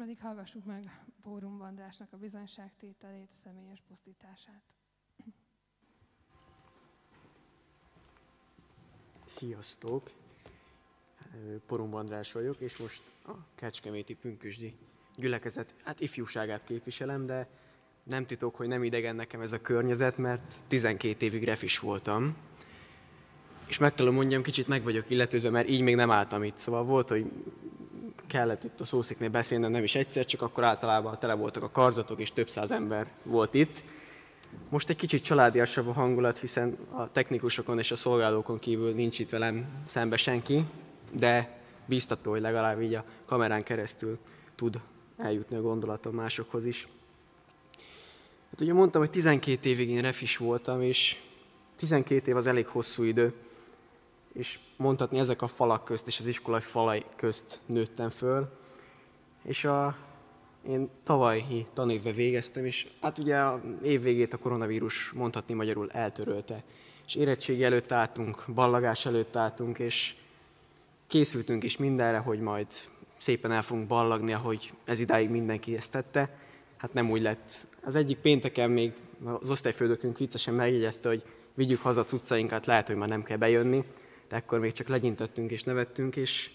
pedig hallgassuk meg Bórum Andrásnak a bizonyságtételét, személyes pusztítását. Sziasztok! Porum András vagyok, és most a Kecskeméti Pünkösdi gyülekezet, hát ifjúságát képviselem, de nem titok, hogy nem idegen nekem ez a környezet, mert 12 évig refis voltam. És meg tudom mondjam, kicsit meg vagyok illetődve, mert így még nem álltam itt. Szóval volt, hogy kellett itt a szószéknél beszélni, nem is egyszer, csak akkor általában tele voltak a karzatok, és több száz ember volt itt. Most egy kicsit családiasabb a hangulat, hiszen a technikusokon és a szolgálókon kívül nincs itt velem szembe senki, de biztató, hogy legalább így a kamerán keresztül tud eljutni a gondolatom másokhoz is. Hát ugye mondtam, hogy 12 évig én refis voltam, és 12 év az elég hosszú idő és mondhatni ezek a falak közt és az iskolai falai közt nőttem föl. És a, én tavalyi tanévbe végeztem, és hát ugye a év végét a koronavírus mondhatni magyarul eltörölte. És érettségi előtt álltunk, ballagás előtt álltunk, és készültünk is mindenre, hogy majd szépen el fogunk ballagni, ahogy ez idáig mindenki ezt tette. Hát nem úgy lett. Az egyik pénteken még az osztályfődökünk viccesen megjegyezte, hogy vigyük haza cuccainkat, lehet, hogy már nem kell bejönni de ekkor még csak legyintettünk és nevettünk, és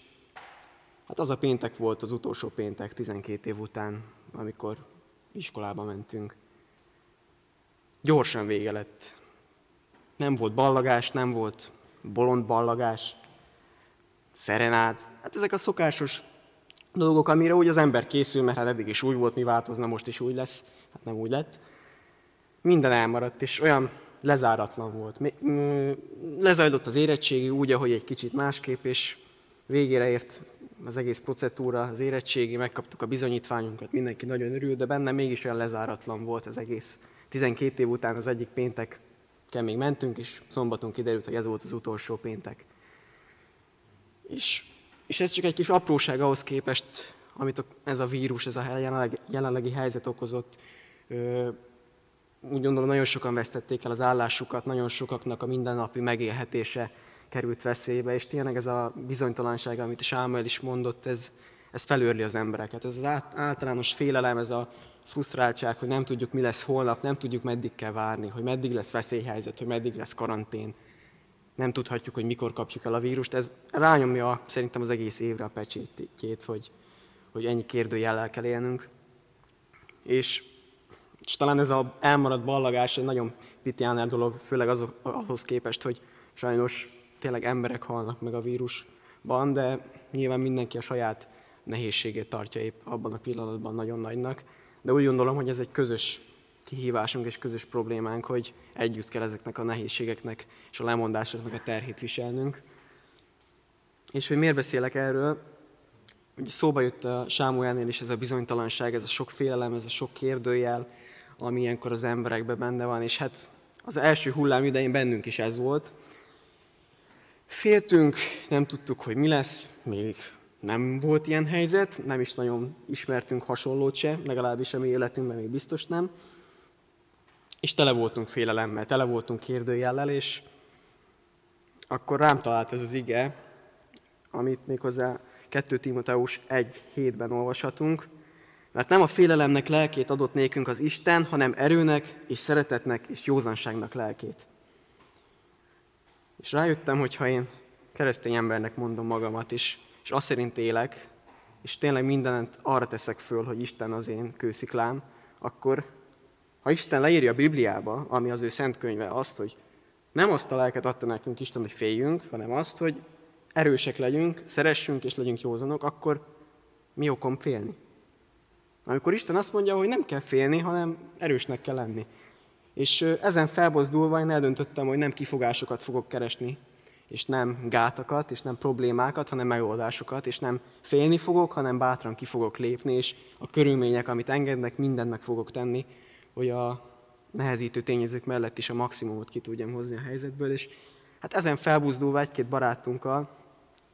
hát az a péntek volt az utolsó péntek 12 év után, amikor iskolába mentünk. Gyorsan vége lett. Nem volt ballagás, nem volt bolond ballagás, szerenád. Hát ezek a szokásos dolgok, amire úgy az ember készül, mert hát eddig is úgy volt, mi változna, most is úgy lesz. Hát nem úgy lett. Minden elmaradt, és olyan lezáratlan volt. Lezajlott az érettségi úgy, ahogy egy kicsit másképp, és végére ért az egész procedúra, az érettségi, megkaptuk a bizonyítványunkat, mindenki nagyon örült, de benne mégis olyan lezáratlan volt az egész. 12 év után az egyik péntek kell még mentünk, és szombaton kiderült, hogy ez volt az utolsó péntek. És, és ez csak egy kis apróság ahhoz képest, amit ez a vírus, ez a jelenlegi, jelenlegi helyzet okozott, úgy gondolom nagyon sokan vesztették el az állásukat, nagyon sokaknak a mindennapi megélhetése került veszélybe, és tényleg ez a bizonytalanság, amit a is mondott, ez, ez felőrli az embereket. Ez az általános félelem, ez a frusztráltság, hogy nem tudjuk, mi lesz holnap, nem tudjuk, meddig kell várni, hogy meddig lesz veszélyhelyzet, hogy meddig lesz karantén. Nem tudhatjuk, hogy mikor kapjuk el a vírust. Ez rányomja szerintem az egész évre a pecsétjét, hogy, hogy ennyi kérdőjellel kell élnünk. És, és talán ez az elmaradt ballagás egy nagyon pitiáner dolog, főleg azok, ahhoz képest, hogy sajnos tényleg emberek halnak meg a vírusban, de nyilván mindenki a saját nehézségét tartja épp abban a pillanatban nagyon nagynak. De úgy gondolom, hogy ez egy közös kihívásunk és közös problémánk, hogy együtt kell ezeknek a nehézségeknek és a lemondásoknak a terhét viselnünk. És hogy miért beszélek erről? Ugye szóba jött a Sámuelnél is ez a bizonytalanság, ez a sok félelem, ez a sok kérdőjel, ami ilyenkor az emberekben benne van, és hát az első hullám idején bennünk is ez volt. Féltünk, nem tudtuk, hogy mi lesz, még nem volt ilyen helyzet, nem is nagyon ismertünk hasonlót se, legalábbis a mi életünkben még biztos nem. És tele voltunk félelemmel, tele voltunk kérdőjellel, és akkor rám talált ez az ige, amit méghozzá 2 Timoteus 1 hétben olvashatunk, mert nem a félelemnek lelkét adott nékünk az Isten, hanem erőnek és szeretetnek és józanságnak lelkét. És rájöttem, hogy ha én keresztény embernek mondom magamat is, és azt szerint élek, és tényleg mindent arra teszek föl, hogy Isten az én kősziklám, akkor ha Isten leírja a Bibliába, ami az ő szent könyve, azt, hogy nem azt a lelket adta nekünk Isten, hogy féljünk, hanem azt, hogy erősek legyünk, szeressünk és legyünk józanok, akkor mi okom félni? Amikor Isten azt mondja, hogy nem kell félni, hanem erősnek kell lenni. És ezen felbozdulva én eldöntöttem, hogy nem kifogásokat fogok keresni, és nem gátakat, és nem problémákat, hanem megoldásokat, és nem félni fogok, hanem bátran ki fogok lépni, és a körülmények, amit engednek, mindennek fogok tenni, hogy a nehezítő tényezők mellett is a maximumot ki tudjam hozni a helyzetből, és hát ezen felbuzdulva egy-két barátunkkal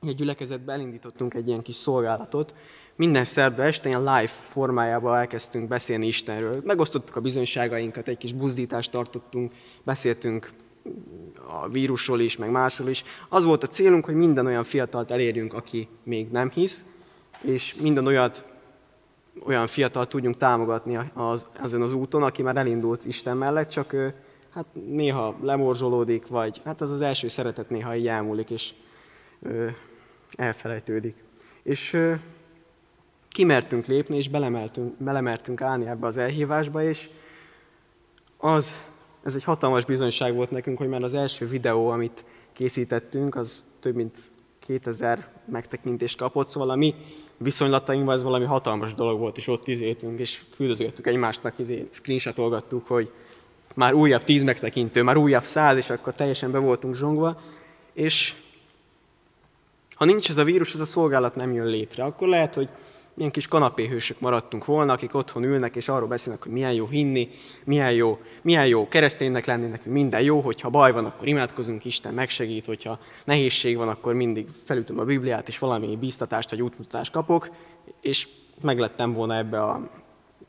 egy gyülekezetbe elindítottunk egy ilyen kis szolgálatot, minden szerda este ilyen live formájában elkezdtünk beszélni Istenről. Megosztottuk a bizonyságainkat, egy kis buzdítást tartottunk, beszéltünk a vírusról is, meg másról is. Az volt a célunk, hogy minden olyan fiatalt elérjünk, aki még nem hisz, és minden olyat, olyan fiatal tudjunk támogatni az, ezen az úton, aki már elindult Isten mellett, csak ő, hát néha lemorzsolódik, vagy hát az az első szeretet néha így elmúlik, és ö, elfelejtődik. És ö, kimertünk lépni, és belemertünk, belemertünk állni ebbe az elhívásba, és az, ez egy hatalmas bizonyság volt nekünk, hogy már az első videó, amit készítettünk, az több mint 2000 megtekintést kapott, szóval a mi viszonylatainkban ez valami hatalmas dolog volt, és ott izéltünk, és küldözgettük egymásnak, izé, screenshotolgattuk, hogy már újabb tíz megtekintő, már újabb száz, és akkor teljesen be voltunk zsongva, és ha nincs ez a vírus, ez a szolgálat nem jön létre, akkor lehet, hogy milyen kis kanapéhősök maradtunk volna, akik otthon ülnek, és arról beszélnek, hogy milyen jó hinni, milyen jó, milyen jó kereszténynek lenni, nekünk minden jó, hogyha baj van, akkor imádkozunk, Isten megsegít, hogyha nehézség van, akkor mindig felütöm a Bibliát, és valami bíztatást vagy útmutatást kapok, és meglettem volna ebbe a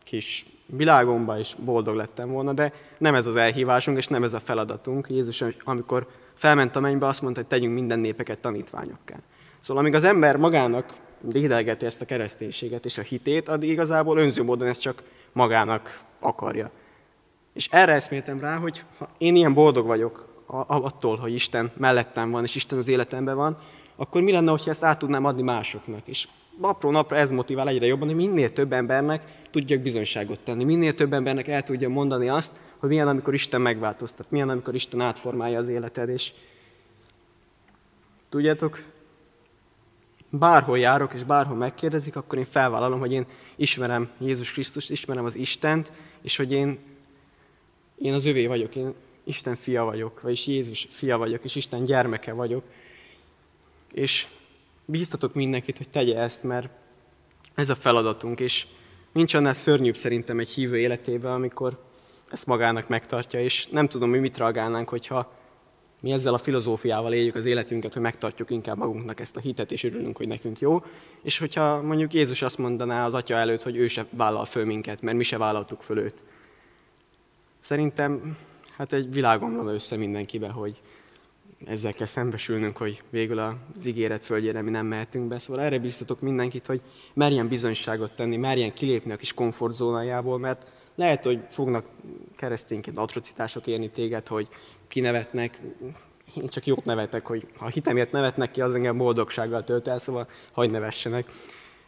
kis világomba, és boldog lettem volna, de nem ez az elhívásunk, és nem ez a feladatunk. Jézus, amikor felment a mennybe, azt mondta, hogy tegyünk minden népeket tanítványokká. Szóval amíg az ember magának dédelgeti ezt a kereszténységet és a hitét, addig igazából önző módon ezt csak magának akarja. És erre eszméltem rá, hogy ha én ilyen boldog vagyok attól, hogy Isten mellettem van, és Isten az életemben van, akkor mi lenne, hogyha ezt át tudnám adni másoknak? És napról napra ez motivál egyre jobban, hogy minél több embernek tudjak bizonyságot tenni, minél több embernek el tudja mondani azt, hogy milyen, amikor Isten megváltoztat, milyen, amikor Isten átformálja az életed, és tudjátok, bárhol járok, és bárhol megkérdezik, akkor én felvállalom, hogy én ismerem Jézus Krisztust, ismerem az Istent, és hogy én, én az övé vagyok, én Isten fia vagyok, vagyis Jézus fia vagyok, és Isten gyermeke vagyok. És bíztatok mindenkit, hogy tegye ezt, mert ez a feladatunk, és nincs annál szörnyűbb szerintem egy hívő életében, amikor ezt magának megtartja, és nem tudom, mi mit reagálnánk, hogyha mi ezzel a filozófiával éljük az életünket, hogy megtartjuk inkább magunknak ezt a hitet, és örülünk, hogy nekünk jó. És hogyha mondjuk Jézus azt mondaná az atya előtt, hogy ő se vállal föl minket, mert mi se vállaltuk föl őt. Szerintem hát egy világom össze mindenkibe, hogy ezzel kell szembesülnünk, hogy végül az ígéret földjére mi nem mehetünk be. Szóval erre biztatok mindenkit, hogy merjen bizonyságot tenni, merjen kilépni a kis komfortzónájából, mert lehet, hogy fognak keresztényként atrocitások érni téged, hogy kinevetnek, én csak jót nevetek, hogy ha hitemért nevetnek ki, az engem boldogsággal tölt el, szóval hagyd nevessenek.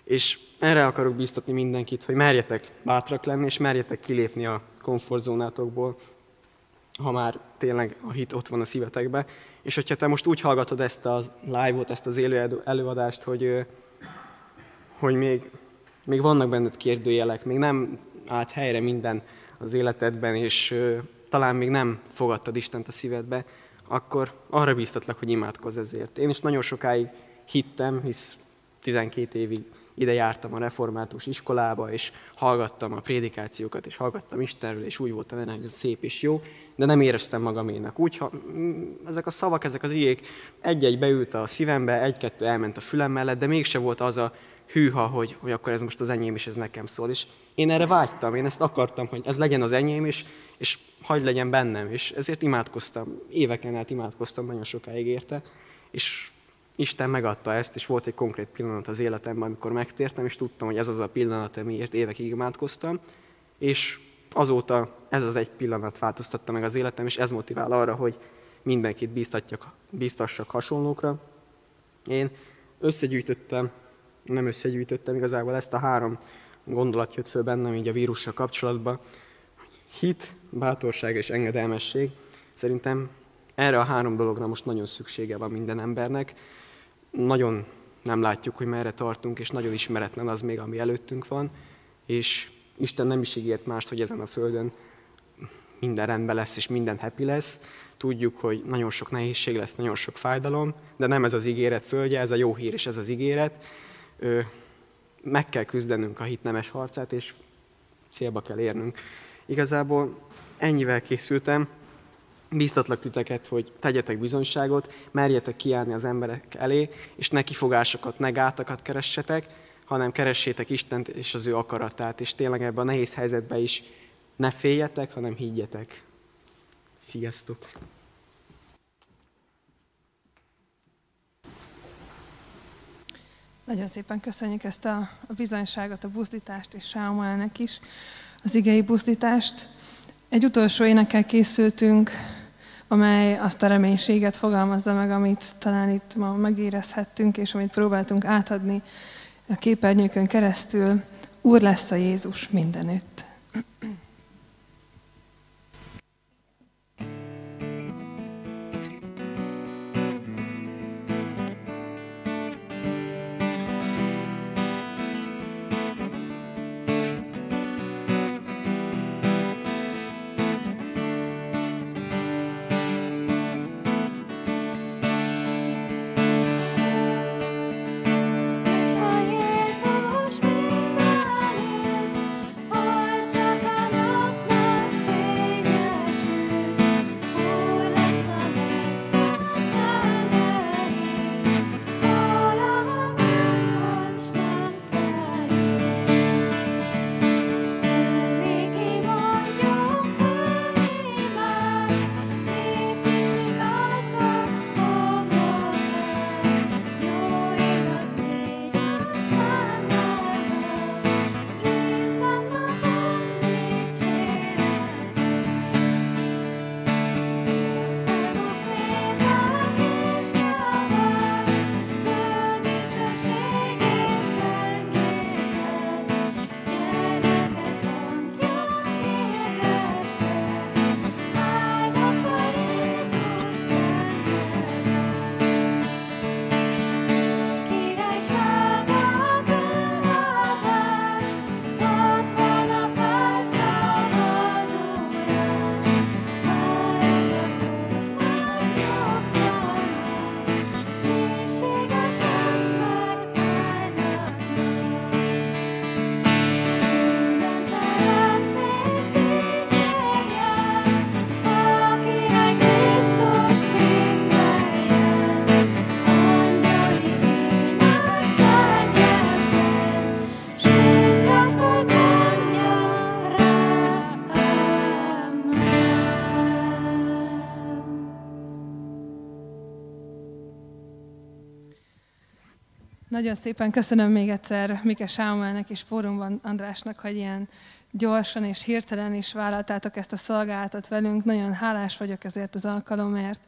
És erre akarok biztatni mindenkit, hogy merjetek bátrak lenni, és merjetek kilépni a komfortzónátokból, ha már tényleg a hit ott van a szívetekbe. És hogyha te most úgy hallgatod ezt a live-ot, ezt az élő előadást, hogy, hogy még, még vannak benned kérdőjelek, még nem állt helyre minden az életedben, és talán még nem fogadtad Istent a szívedbe, akkor arra bíztatlak, hogy imádkozz ezért. Én is nagyon sokáig hittem, hisz 12 évig ide jártam a református iskolába, és hallgattam a prédikációkat, és hallgattam Istenről, és úgy volt benne, hogy ez szép és jó, de nem éreztem magaménak. Úgy, ha mm, ezek a szavak, ezek az igék egy-egy beült a szívembe, egy-kettő elment a fülem mellett, de mégse volt az a hűha, hogy, hogy akkor ez most az enyém, és ez nekem szól. És én erre vágytam, én ezt akartam, hogy ez legyen az enyém, és, és hagyd legyen bennem, és ezért imádkoztam. Éveken át imádkoztam, nagyon sokáig érte, és Isten megadta ezt, és volt egy konkrét pillanat az életemben, amikor megtértem, és tudtam, hogy ez az a pillanat, amiért évekig imádkoztam, és azóta ez az egy pillanat változtatta meg az életem, és ez motivál arra, hogy mindenkit biztassak hasonlókra. Én összegyűjtöttem, nem összegyűjtöttem igazából ezt a három gondolat jött föl bennem így a vírussal kapcsolatban. Hit, bátorság és engedelmesség. Szerintem erre a három dologra most nagyon szüksége van minden embernek. Nagyon nem látjuk, hogy merre tartunk, és nagyon ismeretlen az még, ami előttünk van, és Isten nem is ígért mást, hogy ezen a földön minden rendben lesz, és minden happy lesz. Tudjuk, hogy nagyon sok nehézség lesz, nagyon sok fájdalom, de nem ez az ígéret földje, ez a jó hír, és ez az ígéret. Meg kell küzdenünk a hitnemes harcát, és célba kell érnünk. Igazából ennyivel készültem, Bíztatlak titeket, hogy tegyetek bizonyságot, merjetek kiállni az emberek elé, és ne kifogásokat, ne gátakat keressetek, hanem keressétek Istent és az ő akaratát, és tényleg ebben a nehéz helyzetben is ne féljetek, hanem higgyetek. Sziasztok! Nagyon szépen köszönjük ezt a, a bizonyságot, a buzdítást, és Sámuelnek is az igei buzdítást. Egy utolsó énekkel készültünk, amely azt a reménységet fogalmazza meg, amit talán itt ma megérezhettünk, és amit próbáltunk átadni a képernyőkön keresztül. Úr lesz a Jézus mindenütt. Nagyon szépen köszönöm még egyszer Mike Sámuelnek és Fórumban Andrásnak, hogy ilyen gyorsan és hirtelen is vállaltátok ezt a szolgálatot velünk. Nagyon hálás vagyok ezért az alkalomért.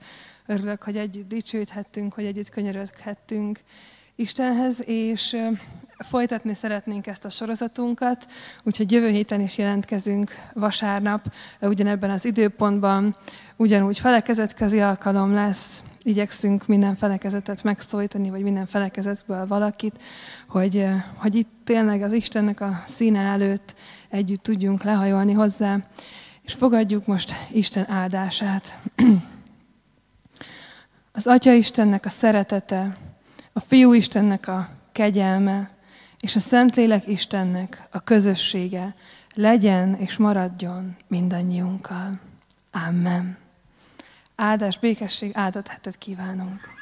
Örülök, hogy együtt dicsőíthettünk, hogy együtt könyöröghettünk Istenhez, és folytatni szeretnénk ezt a sorozatunkat, úgyhogy jövő héten is jelentkezünk vasárnap, ugyanebben az időpontban, ugyanúgy felekezetközi alkalom lesz, igyekszünk minden felekezetet megszólítani, vagy minden felekezetből valakit, hogy, hogy itt tényleg az Istennek a színe előtt együtt tudjunk lehajolni hozzá, és fogadjuk most Isten áldását. Az Atya Istennek a szeretete, a Fiú Istennek a kegyelme, és a Szentlélek Istennek a közössége legyen és maradjon mindannyiunkkal. Amen. Áldás, békesség, áldott hetet kívánunk!